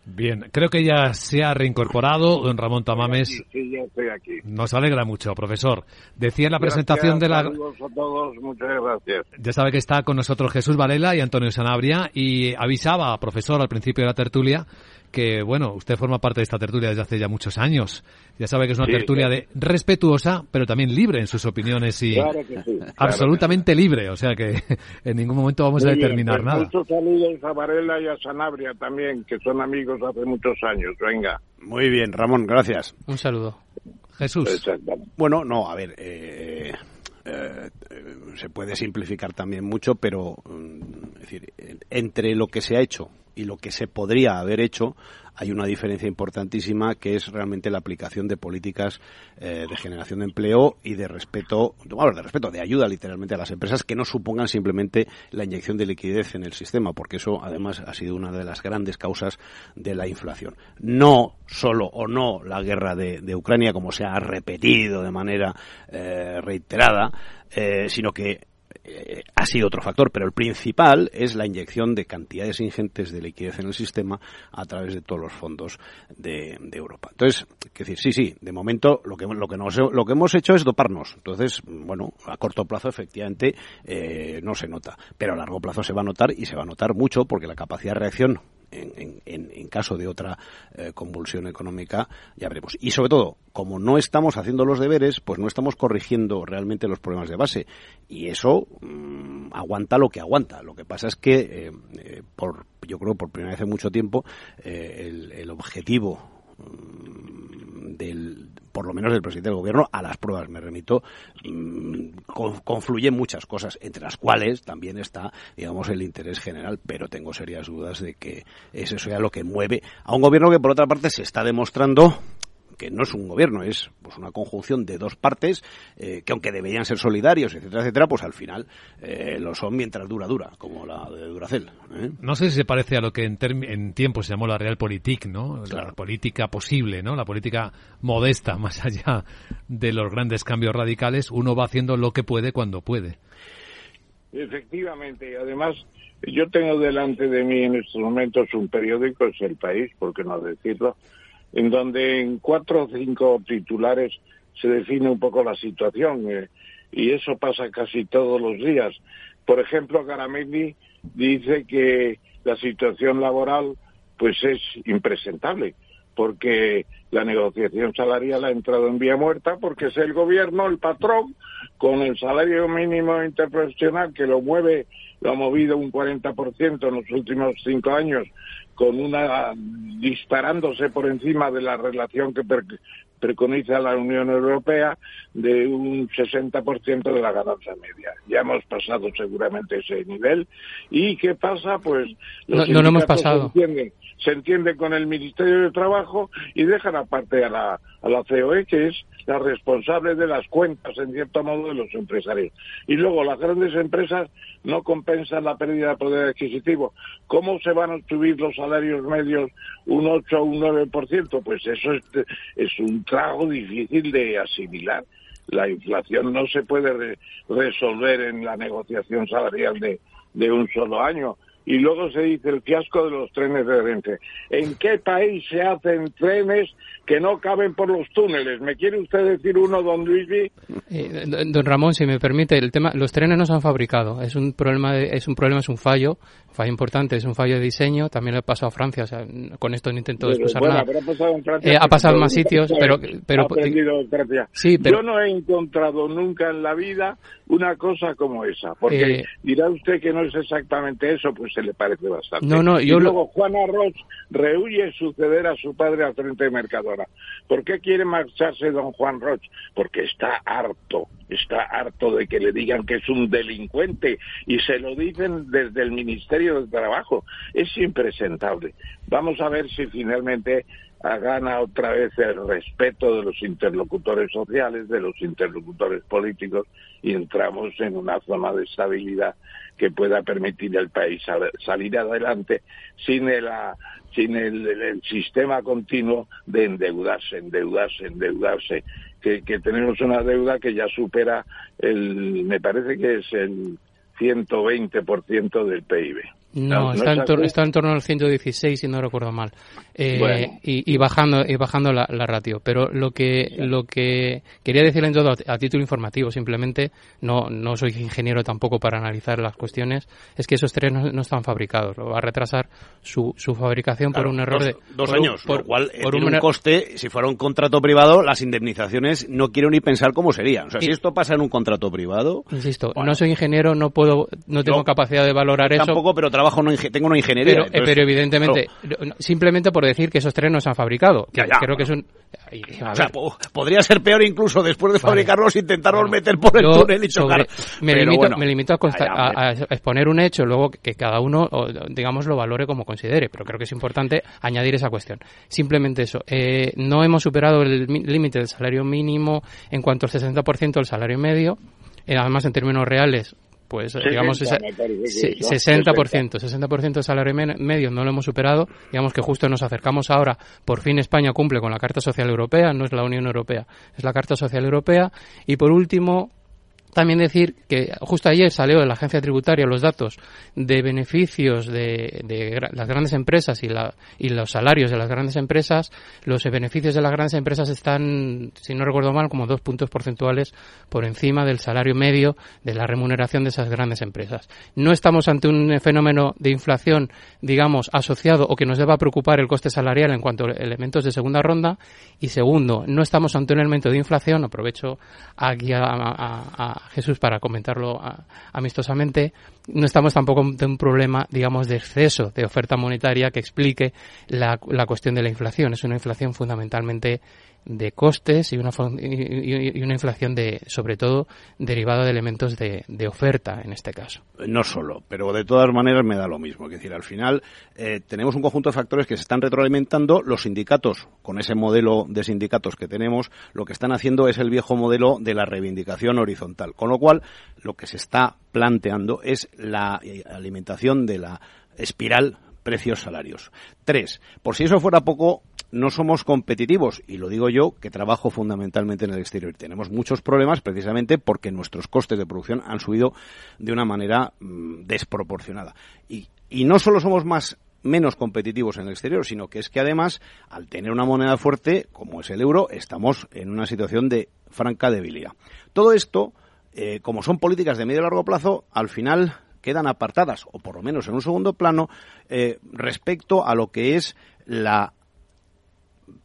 Bien, creo que ya se ha reincorporado don Ramón Tamames. Sí, ya estoy aquí. Nos alegra mucho, profesor. Decía en la presentación de la... Saludos a todos, muchas gracias. Ya sabe que está con nosotros Jesús Varela y Antonio Sanabria y avisaba, profesor, al principio de la tertulia, que, bueno, usted forma parte de esta tertulia desde hace ya muchos años. Ya sabe que es una tertulia de respetuosa, pero también libre en sus opiniones y absolutamente libre. O sea que en ningún momento vamos a determinar pues nada. Muchos saludos a Varela y a Sanabria también, que son amigos hace muchos años. Venga. Muy bien, Ramón, gracias. Un saludo. Jesús. Bueno, no, a ver, eh, eh, se puede simplificar también mucho, pero mm, es decir, entre lo que se ha hecho y lo que se podría haber hecho, hay una diferencia importantísima que es realmente la aplicación de políticas eh, de generación de empleo y de respeto, bueno, de respeto, de ayuda literalmente a las empresas que no supongan simplemente la inyección de liquidez en el sistema, porque eso además ha sido una de las grandes causas de la inflación. No solo o no la guerra de, Ucrania, como se ha repetido de manera eh, reiterada, eh, sino que ha sido otro factor, pero el principal es la inyección de cantidades ingentes de liquidez en el sistema a través de todos los fondos de, Europa. Entonces, que decir, sí, sí, de momento lo que, lo, que lo que hemos hecho es doparnos. Entonces, bueno, a corto plazo efectivamente eh, no se nota, pero a largo plazo se va a notar y se va a notar mucho porque la capacidad de reacción en, en, caso de otra eh, convulsión económica, ya veremos. Y sobre todo, como no estamos haciendo los deberes, pues no estamos corrigiendo realmente los problemas de base. Y eso mm, aguanta lo que aguanta. Lo que pasa es que, eh, eh, por, yo creo, por primera vez en mucho tiempo, el, el objetivo del, por lo menos del presidente del gobierno, a las pruebas me remito, mmm, confluyen muchas cosas, entre las cuales también está, digamos, el interés general, pero tengo serias dudas de que eso sea lo que mueve a un gobierno que, por otra parte, se está demostrando que no es un gobierno, es pues una conjunción de dos partes eh, que aunque deberían ser solidarios, etcétera, etcétera, pues al final eh, lo son mientras dura dura, como la de Duracel. ¿eh? No sé si se parece a lo que en, en tiempo se llamó la Realpolitik, ¿no? La política posible, ¿no? La política modesta, más allá de los grandes cambios radicales, uno va haciendo lo que puede cuando puede. Efectivamente, y además yo tengo delante de mí en estos momentos un periódico, es El País, por qué no decirlo, en donde en cuatro o cinco titulares se define un poco la situación eh, y eso pasa casi todos los días. Por ejemplo, Garamendi dice que la situación laboral pues es impresentable porque la negociación salarial ha entrado en vía muerta porque es el gobierno, el patrón, con el salario mínimo interprofesional que lo mueve, lo ha movido un 40% en los últimos cinco años, con una disparándose por encima de la relación que preconiza la Unión Europea de un 60% de la ganancia media. Ya hemos pasado seguramente ese nivel. ¿Y qué pasa? Pues los no, no hemos pasado. Entienden, se entienden con el Ministerio de Trabajo y dejan aparte a la, a la COE, que es la responsable de las cuentas, en cierto modo, de los empresarios. Y luego las grandes empresas no compensan la pérdida de poder adquisitivo. ¿Cómo se van a subir los salarios medios un 8 o un 9%? Pues eso es, es un trago difícil de asimilar. La inflación no se puede resolver en la negociación salarial de, de un solo año y luego se dice el fiasco de los trenes de Renfe. ¿En qué país se hacen trenes que no caben por los túneles? ¿Me quiere usted decir uno, don Luis? Eh, don Ramón, si me permite, el tema, los trenes no se han fabricado. Es un problema, es un problema, es un fallo, fallo importante, es un fallo de diseño. También le ha pasado a Francia. O sea, con esto no intento excusar nada. ha pasado en Francia. Eh, ha pasado en más sitios, pero, pero, sí, pero yo no he encontrado nunca en la vida una cosa como esa, porque eh, dirá usted que no es exactamente eso, pues se le parece bastante. No, no, y luego Juana Roch rehuye suceder a su padre al frente de Mercadona. ¿Por qué quiere marcharse don Juan Roch? Porque está harto, está harto de que le digan que es un delincuente y se lo dicen desde el Ministerio de Trabajo. Es impresentable. Vamos a ver si finalmente gana otra vez el respeto de los interlocutores sociales, de los interlocutores políticos y entramos en una zona de estabilidad que pueda permitir al país salir adelante sin el, sin el, sistema continuo de endeudarse, endeudarse, endeudarse, que, que tenemos una deuda que ya supera el, me parece que es el 120% del PIB. No, está, en está, en torno al 116, si no recuerdo mal. Eh, y, bajando y bajando la, ratio. Pero lo que lo que quería decirle en todo a, título informativo, simplemente, no no soy ingeniero tampoco para analizar las cuestiones, es que esos trenes no, están fabricados. Lo va a retrasar su, su fabricación por un error de... Dos años, por, lo cual por un, un, coste, si fuera un contrato privado, las indemnizaciones no quiero ni pensar cómo serían. O sea, si esto pasa en un contrato privado... Insisto, no soy ingeniero, no puedo, no tengo capacidad de valorar eso. Tampoco, pero trabajo no tengo una ingeniería. Pero, pero evidentemente, simplemente por decir que esos trenes no se han fabricado. Creo que es un... O sea, podría ser peor incluso después de fabricarlos intentarlos meter por el túnel y chocar. me, limito, a, exponer un hecho, luego que cada uno, digamos, lo valore como considere, pero creo que es importante añadir esa cuestión. Simplemente eso. Eh, no hemos superado el límite del salario mínimo en cuanto al 60% del salario medio. Eh, además, en términos reales, pues digamos 60%, 60% de salario medio no lo hemos superado, digamos que justo nos acercamos ahora, por fin España cumple con la Carta Social Europea, no es la Unión Europea, es la Carta Social Europea. Y por último también decir que justo ayer salió de la agencia tributaria los datos de beneficios de, las grandes empresas y, los salarios de las grandes empresas. Los beneficios de las grandes empresas están, si no recuerdo mal, como dos puntos porcentuales por encima del salario medio de la remuneración de esas grandes empresas. No estamos ante un fenómeno de inflación, digamos, asociado o que nos deba preocupar el coste salarial en cuanto a elementos de segunda ronda. Y segundo, no estamos ante un elemento de inflación, aprovecho aquí a Jesús para comentarlo amistosamente, no estamos tampoco ante un problema, digamos, de exceso de oferta monetaria que explique la, la cuestión de la inflación. Es una inflación fundamentalmente de costes y una, y una inflación de, sobre todo, derivada de elementos de, de, oferta en este caso. No solo, pero de todas maneras me da lo mismo. Es decir, al final eh, tenemos un conjunto de factores que se están retroalimentando. Los sindicatos, con ese modelo de sindicatos que tenemos, lo que están haciendo es el viejo modelo de la reivindicación horizontal. Con lo cual, lo que se está planteando es la eh, alimentación de la espiral precios salarios. Tres, por si eso fuera poco, no somos competitivos, y lo digo yo, que trabajo fundamentalmente en el exterior. Tenemos muchos problemas precisamente porque nuestros costes de producción han subido de una manera mm, desproporcionada. Y, y no solo somos más menos competitivos en el exterior, sino que es que además, al tener una moneda fuerte como es el euro, estamos en una situación de franca debilidad. Todo esto, eh, como son políticas de medio y largo plazo, al final quedan apartadas, o por lo menos en un segundo plano, eh, respecto a lo que es la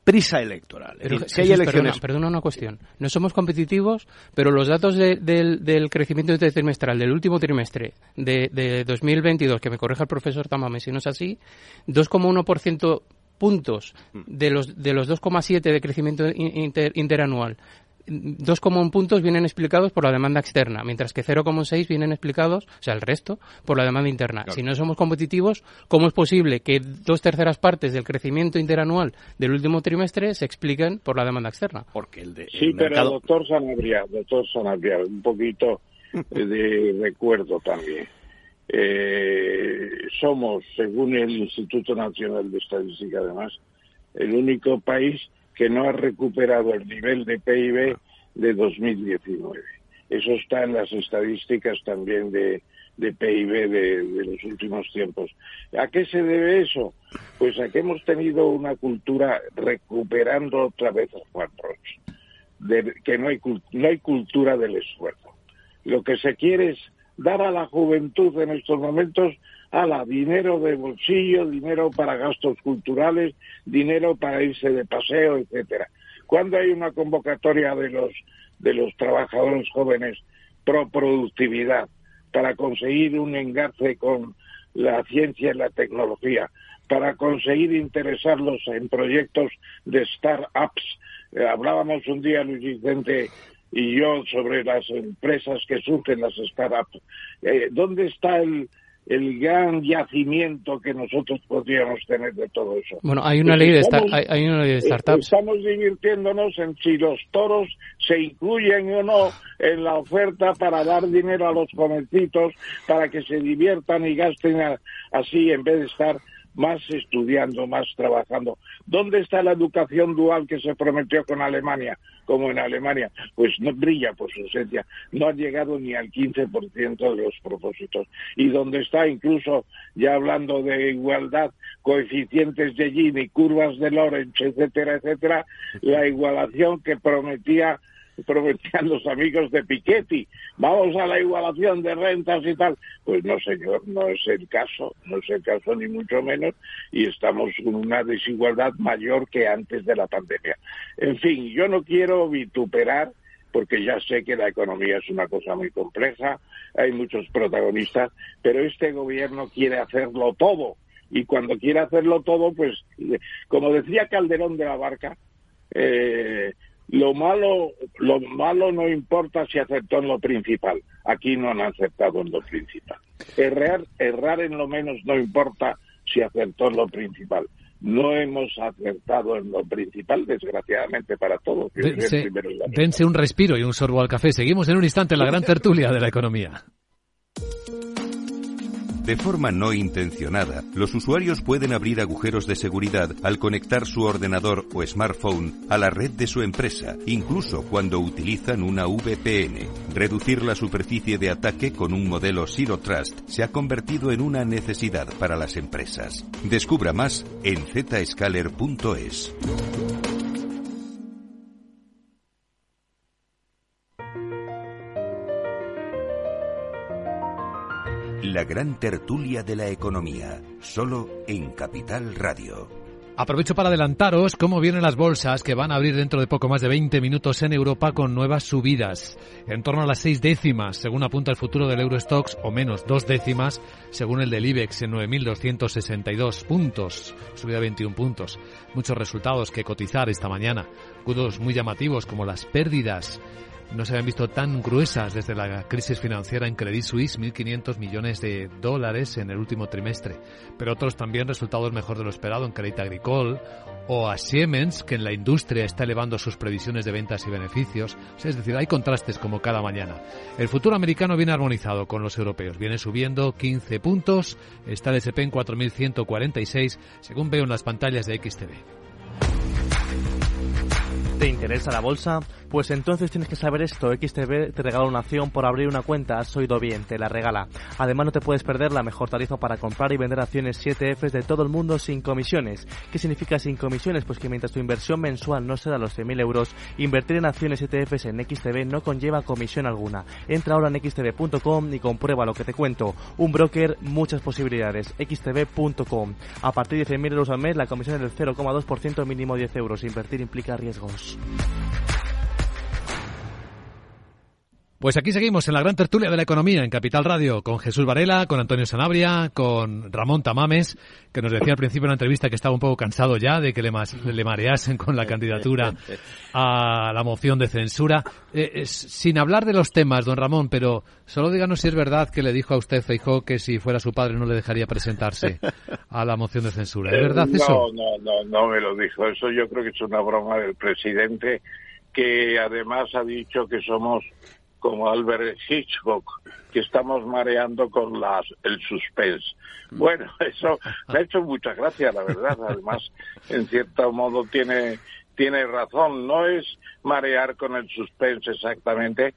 prisa electoral. si hay elecciones... perdona, una cuestión. No somos competitivos, pero los datos del crecimiento trimestral del último trimestre de, de 2022, que me corrija el profesor Tamame si no es así, 2,1% puntos de los, de los 2,7 de crecimiento interanual 2,1 puntos vienen explicados por la demanda externa, mientras que 0,6 vienen explicados, o sea, el resto, por la demanda interna. Si no somos competitivos, ¿cómo es posible que dos terceras partes del crecimiento interanual del último trimestre se expliquen por la demanda externa? Porque el de, sí, pero doctor Sanabria, doctor Sanabria, un poquito de recuerdo también. Eh, somos, según el Instituto Nacional de Estadística, además, el único país que no ha recuperado el nivel de PIB de 2019. Eso está en las estadísticas también de, PIB de, los últimos tiempos. ¿A qué se debe eso? Pues a que hemos tenido una cultura recuperando otra vez Juan Roche, de, que no hay, no hay cultura del esfuerzo. Lo que se quiere es dar a la juventud en estos momentos ala, dinero de bolsillo, dinero para gastos culturales, dinero para irse de paseo, etcétera. Cuando hay una convocatoria de los de los trabajadores jóvenes pro productividad para conseguir un engarce con la ciencia y la tecnología, para conseguir interesarlos en proyectos de start-ups. Eh, hablábamos un día, Luis Vicente y yo, sobre las empresas que surgen, las start-ups. Eh, ¿Dónde está el, el gran yacimiento que nosotros podríamos tener de todo eso. Bueno, hay una, ley, de hay, una ley de startups. Estamos divirtiéndonos en si los toros se incluyen o no en la oferta para dar dinero a los jovencitos para que se diviertan y gasten así en vez de estar más estudiando, más trabajando. ¿Dónde está la educación dual que se prometió con Alemania, como en Alemania? Pues no brilla por su esencia, no ha llegado ni al 15% de los propósitos. Y dónde está incluso, ya hablando de igualdad, coeficientes de Gini, curvas de Lorentz, etcétera, etcétera, la igualación que prometía prometían los amigos de Piketty, vamos a la igualación de rentas y tal. Pues no, señor, no es el caso, no es el caso ni mucho menos, y estamos con una desigualdad mayor que antes de la pandemia. En fin, yo no quiero vituperar porque ya sé que la economía es una cosa muy compleja, hay muchos protagonistas, pero este gobierno quiere hacerlo todo. Y cuando quiere hacerlo todo, pues, como decía Calderón de la Barca, eh, lo malo, lo malo no importa si aceptó en lo principal. Aquí no han aceptado en lo principal. Errar, errar en lo menos no importa si acertó en lo principal. No hemos acertado en lo principal, desgraciadamente para todos. dense un respiro y un sorbo al café. Seguimos en un instante en la gran tertulia de la economía. De forma no intencionada, los usuarios pueden abrir agujeros de seguridad al conectar su ordenador o smartphone a la red de su empresa, incluso cuando utilizan una VPN. Reducir la superficie de ataque con un modelo Zero Trust se ha convertido en una necesidad para las empresas. Descubra más en zscaler.es. La gran tertulia de la economía, solo en Capital Radio. Aprovecho para adelantaros cómo vienen las bolsas que van a abrir dentro de poco más de 20 minutos en Europa con nuevas subidas, en torno a las seis décimas, según apunta el futuro del Eurostox, o menos dos décimas, según el del IBEX, en 9.262 puntos, subida 21 puntos. Muchos resultados que cotizar esta mañana, cudos muy llamativos como las pérdidas no se habían visto tan gruesas desde la crisis financiera en Credit Suisse, 1.500 millones de dólares en el último trimestre, pero otros también resultados mejor de lo esperado en Credit Agricole o a Siemens, que en la industria está elevando sus previsiones de ventas y beneficios. Es decir, hay contrastes como cada mañana. El futuro americano viene armonizado con los europeos, viene subiendo 15 puntos, está el SP en 4.146, según veo en las pantallas de XTV. ¿Te interesa la bolsa? Pues entonces tienes que saber esto. XTB te regala una acción por abrir una cuenta. Has oído bien, te la regala. Además no te puedes perder la mejor tarifa para comprar y vender acciones 7Fs de todo el mundo sin comisiones. ¿Qué significa sin comisiones? Pues que mientras tu inversión mensual no sea los 100.000 euros, invertir en acciones 7Fs en XTB no conlleva comisión alguna. Entra ahora en xtb.com y comprueba lo que te cuento. Un broker, muchas posibilidades. xtb.com. A partir de 100.000 euros al mes, la comisión es del 0,2% mínimo 10 euros. Invertir implica riesgos. Pues aquí seguimos en la gran tertulia de la economía en Capital Radio con Jesús Varela, con Antonio Sanabria, con Ramón Tamames, que nos decía al principio en la entrevista que estaba un poco cansado ya de que le, le mareasen con la candidatura a la moción de censura. Eh, sin hablar de los temas, don Ramón, pero solo díganos si es verdad que le dijo a usted, Feijó, que si fuera su padre no le dejaría presentarse a la moción de censura. ¿Es verdad eso? No, no, no me lo dijo. Eso yo creo que es una broma del presidente que además ha dicho que somos como Albert Hitchcock, que estamos mareando con las, el suspense. Bueno, eso me ha hecho mucha gracia, la verdad. Además, en cierto modo tiene, tiene razón. No es marear con el suspense exactamente.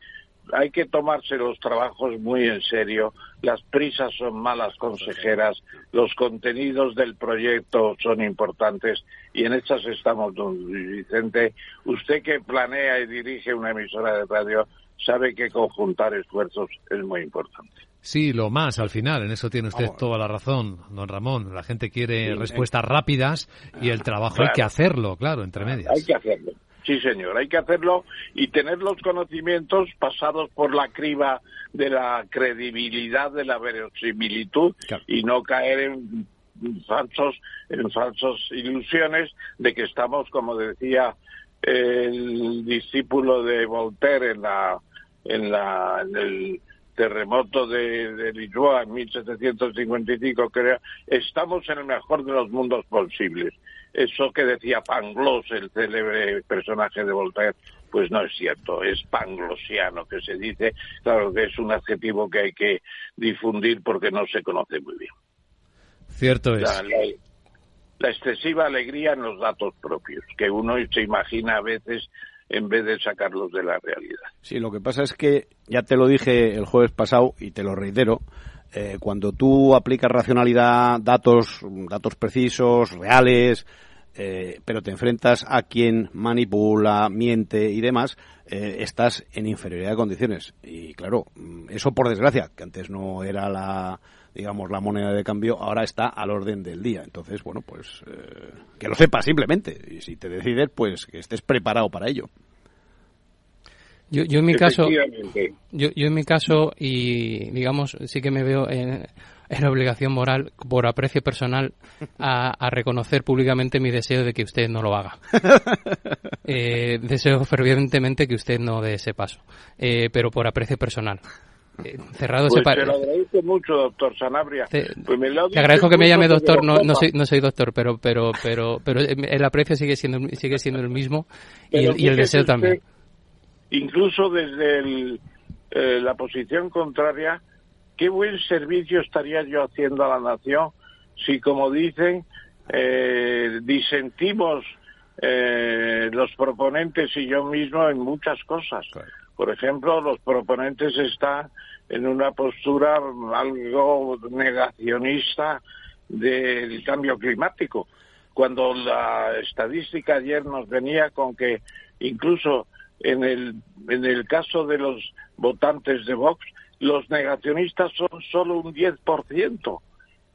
Hay que tomarse los trabajos muy en serio. Las prisas son malas consejeras. Los contenidos del proyecto son importantes. Y en estas estamos, don Vicente. Usted que planea y dirige una emisora de radio, sabe que conjuntar esfuerzos es muy importante. Sí, lo más al final, en eso tiene usted toda la razón, don Ramón. La gente quiere respuestas rápidas y el trabajo hay que hacerlo, claro, entre medias. Hay que hacerlo, sí señor, hay que hacerlo y tener los conocimientos pasados por la criba de la credibilidad, de la verosimilitud y no caer en falsos, en falsas ilusiones de que estamos, como decía el discípulo de Voltaire en la en la en el terremoto de, de Lisboa en 1755 creo estamos en el mejor de los mundos posibles eso que decía Pangloss el célebre personaje de Voltaire pues no es cierto, es panglosiano que se dice, claro que es un adjetivo que hay que difundir porque no se conoce muy bien. Cierto es. la excesiva alegría en los datos propios, que uno se imagina a veces en vez de sacarlos de la realidad. Sí, lo que pasa es que, ya te lo dije el jueves pasado y te lo reitero, eh, cuando tú aplicas racionalidad, datos, datos precisos, reales, eh, pero te enfrentas a quien manipula, miente y demás, eh, estás en inferioridad de condiciones. Y claro, eso por desgracia, que antes no era la, digamos, la moneda de cambio ahora está al orden del día. Entonces, bueno, pues eh, que lo sepas simplemente. Y si te decides, pues que estés preparado para ello. Yo, yo en mi caso, yo, yo en mi caso, y digamos, sí que me veo en, en obligación moral, por aprecio personal, a, reconocer públicamente mi deseo de que usted no lo haga. Eh, deseo fervientemente que usted no dé ese paso, eh, pero por aprecio personal. Eh, cerrado pues Te lo agradezco mucho, doctor Sanabria. Te, pues agradezco que me llame doctor, no, no, soy, no soy doctor, pero, pero, pero, pero el aprecio sigue siendo, sigue siendo el mismo y el, deseo también. Incluso desde eh, la posición contraria, qué buen servicio estaría yo haciendo a la nación si, como dicen, eh, disentimos eh, los proponentes y yo mismo en muchas cosas. Por ejemplo, los proponentes están en una postura algo negacionista del cambio climático, cuando la estadística ayer nos venía con que incluso en el, en el caso de los votantes de Vox, los negacionistas son solo un 10%.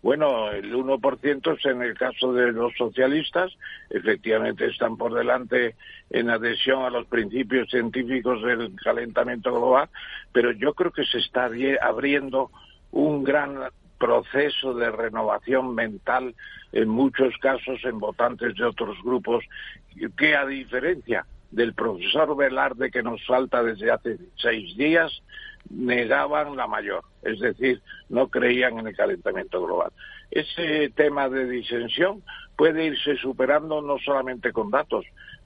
Bueno, el 1% es en el caso de los socialistas, efectivamente están por delante en adhesión a los principios científicos del calentamiento global, pero yo creo que se está abriendo un gran proceso de renovación mental en muchos casos en votantes de otros grupos que a diferencia del profesor Velarde que nos falta desde hace seis días, negaban la mayor, es decir, no creían en el calentamiento global. Ese tema de disensión puede irse superando no solamente con datos,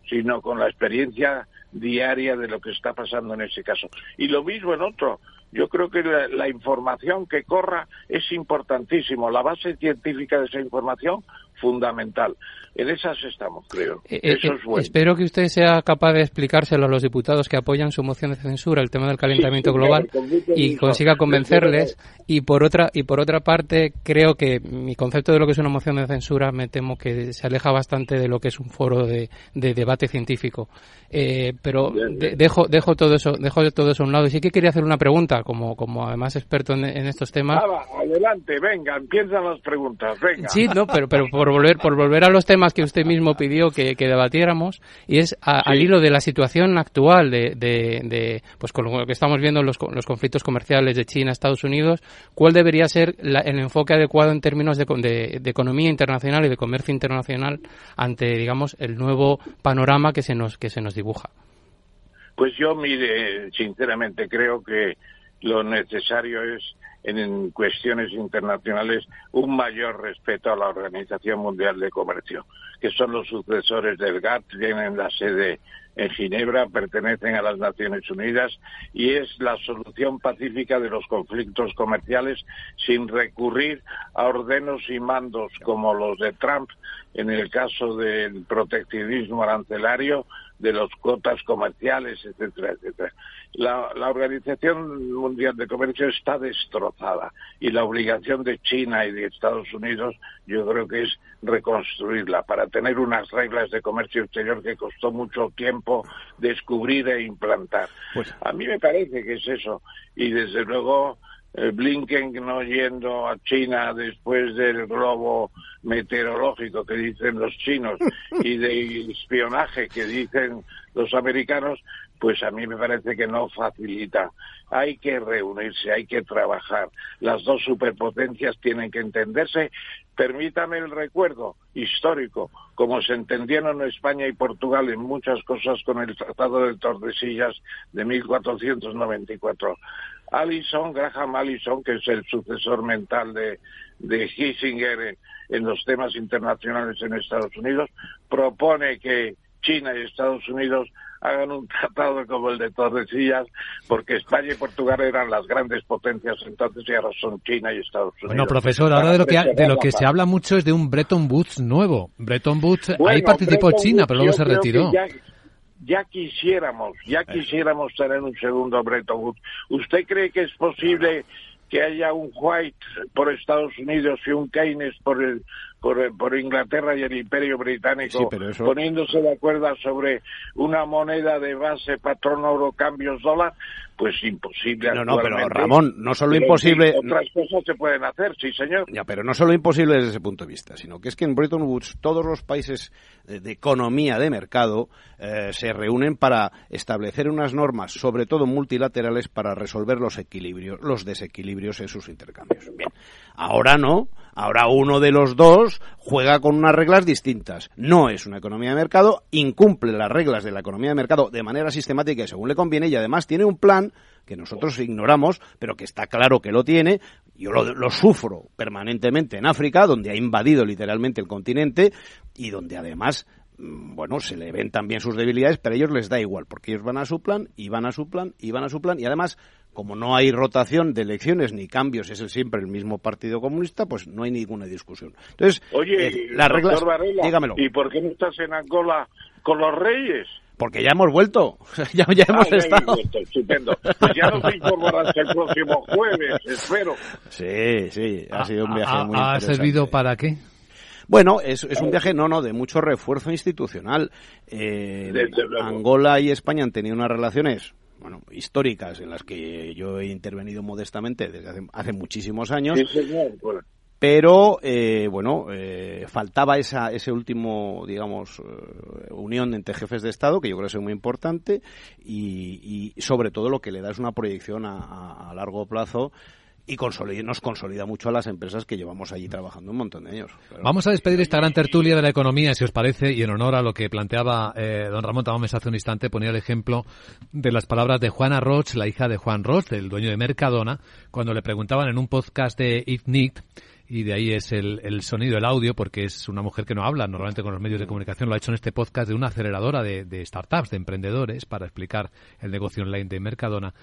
sino con la experiencia diaria de lo que está pasando en ese caso. Y lo mismo en otro. Yo creo que la, información que corra es importantísimo. La base científica de esa información, fundamental. En esas estamos, creo. Eh, eh, es bueno. Espero que usted sea capaz de explicárselo a los diputados que apoyan su moción de censura, el tema del calentamiento global, y consiga convencerles. Y por otra y por otra parte, creo que mi concepto de lo que es una moción de censura me temo que se aleja bastante de lo que es un foro de, debate científico. Eh, pero dejo dejo todo eso dejo todo eso a un lado. Y sí que quería hacer una pregunta, como como además experto en, estos temas. adelante, venga, empiezan las preguntas, venga. Sí, no, pero pero por volver, por volver a los temas que usted mismo pidió que, debatiéramos, y es al hilo de la situación actual de, de, pues con lo que estamos viendo los, los conflictos comerciales de China, Estados Unidos, ¿cuál debería ser el enfoque adecuado en términos de, de, economía internacional y de comercio internacional ante, digamos, el nuevo panorama que se nos, que se nos dibuja? Pues yo, mire, sinceramente creo que lo necesario es en cuestiones internacionales un mayor respeto a la Organización Mundial de Comercio, que son los sucesores del GATT, tienen la sede en Ginebra, pertenecen a las Naciones Unidas y es la solución pacífica de los conflictos comerciales sin recurrir a ordenos y mandos como los de Trump en el caso del proteccionismo arancelario, de las cuotas comerciales, etcétera, etcétera. La, Organización Mundial de Comercio está destrozada y la obligación de China y de Estados Unidos yo creo que es reconstruirla para tener unas reglas de comercio exterior que costó mucho tiempo descubrir e implantar. Pues a mí me parece que es eso y desde luego eh, Blinken no yendo a China después del globo meteorológico que dicen los chinos y de espionaje que dicen los americanos, pues a mí me parece que no facilita. Hay que reunirse, hay que trabajar. Las dos superpotencias tienen que entenderse. Permítame el recuerdo histórico, como se entendieron España y Portugal en muchas cosas con el Tratado de Tordesillas de 1494. Allison, Graham Allison, que es el sucesor mental de, de Kissinger en, los temas internacionales en Estados Unidos, propone que China y Estados Unidos hagan un tratado como el de Tordesillas, porque España y Portugal eran las grandes potencias entonces y ahora son China y Estados Unidos. Bueno, profesor, ahora de lo que, de lo que se habla mucho es de un Bretton Woods nuevo. Bretton Woods, ahí participó China, pero luego se retiró ya quisiéramos, ya quisiéramos tener un segundo Bretton Woods. ¿Usted cree que es posible que haya un White por Estados Unidos y un Keynes por el por, por Inglaterra y el Imperio Británico poniéndose de acuerdo sobre una moneda de base patrón oro cambios dólar, pues imposible. No, no, pero Ramón, no solo imposible. Otras cosas se pueden hacer, sí, señor. Ya, pero no solo imposible desde ese punto de vista, sino que es que en Bretton Woods todos los países de economía de mercado eh, se reúnen para establecer unas normas, sobre todo multilaterales, para resolver los equilibrios, los desequilibrios en sus intercambios. Bien, ahora no Ahora uno de los dos juega con unas reglas distintas. No es una economía de mercado, incumple las reglas de la economía de mercado de manera sistemática y según le conviene y además tiene un plan que nosotros ignoramos, pero que está claro que lo tiene. Yo lo, sufro permanentemente en África, donde ha invadido literalmente el continente y donde además mm, bueno, se le ven también sus debilidades, pero a ellos les da igual, porque ellos van a su plan, y van a su plan, y van a su plan, y además como no hay rotación de elecciones ni cambios, es siempre el mismo Partido Comunista, pues no hay ninguna discusión. Entonces, Oye, eh, las reglas, dígamelo. ¿Y por qué no estás en Angola con los reyes? Porque ya hemos vuelto, ya, hemos ah, estado. estupendo. Pues ya nos informarás el próximo jueves, espero. Sí, sí, ha sido un viaje muy ¿Ha servido para qué? Bueno, es, es, un viaje, no, no, de mucho refuerzo institucional. Eh, Angola y España han tenido unas relaciones bueno, históricas en las que yo he intervenido modestamente desde hace, muchísimos años. Pero, eh, bueno, eh, faltaba esa, ese último, digamos, eh, unión entre jefes de Estado, que yo creo que es muy importante, y, y sobre todo lo que le da es una proyección a, a largo plazo y nos consolida mucho a las empresas que llevamos allí trabajando un montón de años. Vamos a despedir esta gran tertulia de la economía, si os parece, y en honor a lo que planteaba eh, don Ramón Tamames hace un instante, ponía el ejemplo de las palabras de Juana Roch, la hija de Juan Roch, el dueño de Mercadona, cuando le preguntaban en un podcast de IFNIC, y de ahí es el, el, sonido, el audio, porque es una mujer que no habla normalmente con los medios de comunicación, lo ha hecho en este podcast de una aceleradora de, de startups, de emprendedores, para explicar el negocio online de Mercadona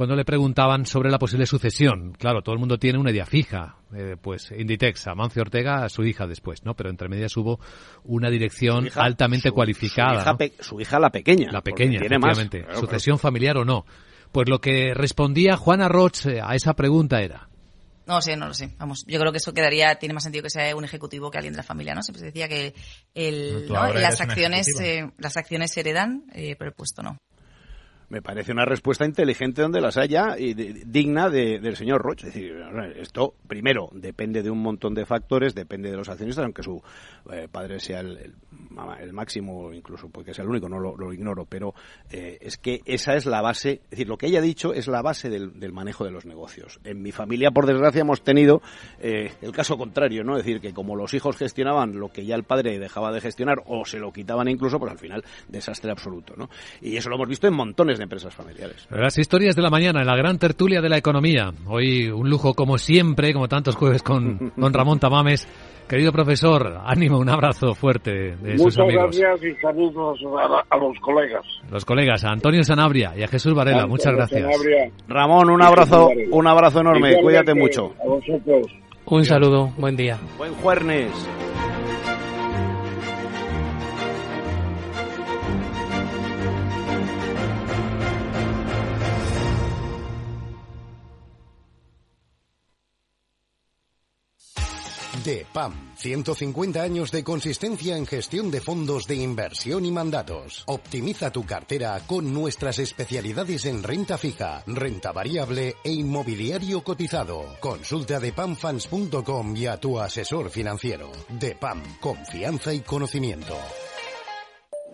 cuando le preguntaban sobre la posible sucesión. Claro, todo el mundo tiene una idea fija. Eh, pues Inditex, Amancio Ortega, a su hija después, ¿no? Pero entre medias hubo una dirección altamente cualificada. Su hija, la pequeña. La pequeña, efectivamente. sucesión familiar o no. Pues lo que respondía Juana Roch eh, a esa pregunta era. No sé, no lo sé. Vamos, yo creo que eso quedaría, tiene más sentido que sea un ejecutivo que alguien de la familia, ¿no? Siempre se decía que el, las acciones, eh, las acciones se heredan, pero el puesto no. Me parece una respuesta inteligente donde las haya y digna del señor Roche. Es decir, esto, primero, depende de un montón de factores, depende de los accionistas, aunque su eh, padre sea el, máximo, incluso porque sea el único, no lo, ignoro, pero eh, es que esa es la base, es decir, lo que ella ha dicho es la base del, manejo de los negocios. En mi familia, por desgracia, hemos tenido eh, el caso contrario, ¿no? Es decir, que como los hijos gestionaban lo que ya el padre dejaba de gestionar o se lo quitaban incluso, pues al final desastre absoluto, ¿no? Y eso lo hemos visto en montones de empresas familiares. Las historias de la mañana en la gran tertulia de la economía. Hoy un lujo como siempre, como tantos jueves con don Ramón Tamames. Querido profesor, ánimo, un abrazo fuerte de sus amigos. Muchas gracias y saludos a, los colegas. Los colegas, a Antonio Sanabria y a Jesús Varela, muchas gracias. Ramón, un abrazo, un abrazo enorme, cuídate mucho. Un saludo, buen día. Buen jueves. DEPAM, 150 años de consistencia en gestión de fondos de inversión y mandatos. Optimiza tu cartera con nuestras especialidades en renta fija, renta variable e inmobiliario cotizado. Consulta depamfans.com y a tu asesor financiero. DEPAM, confianza y conocimiento.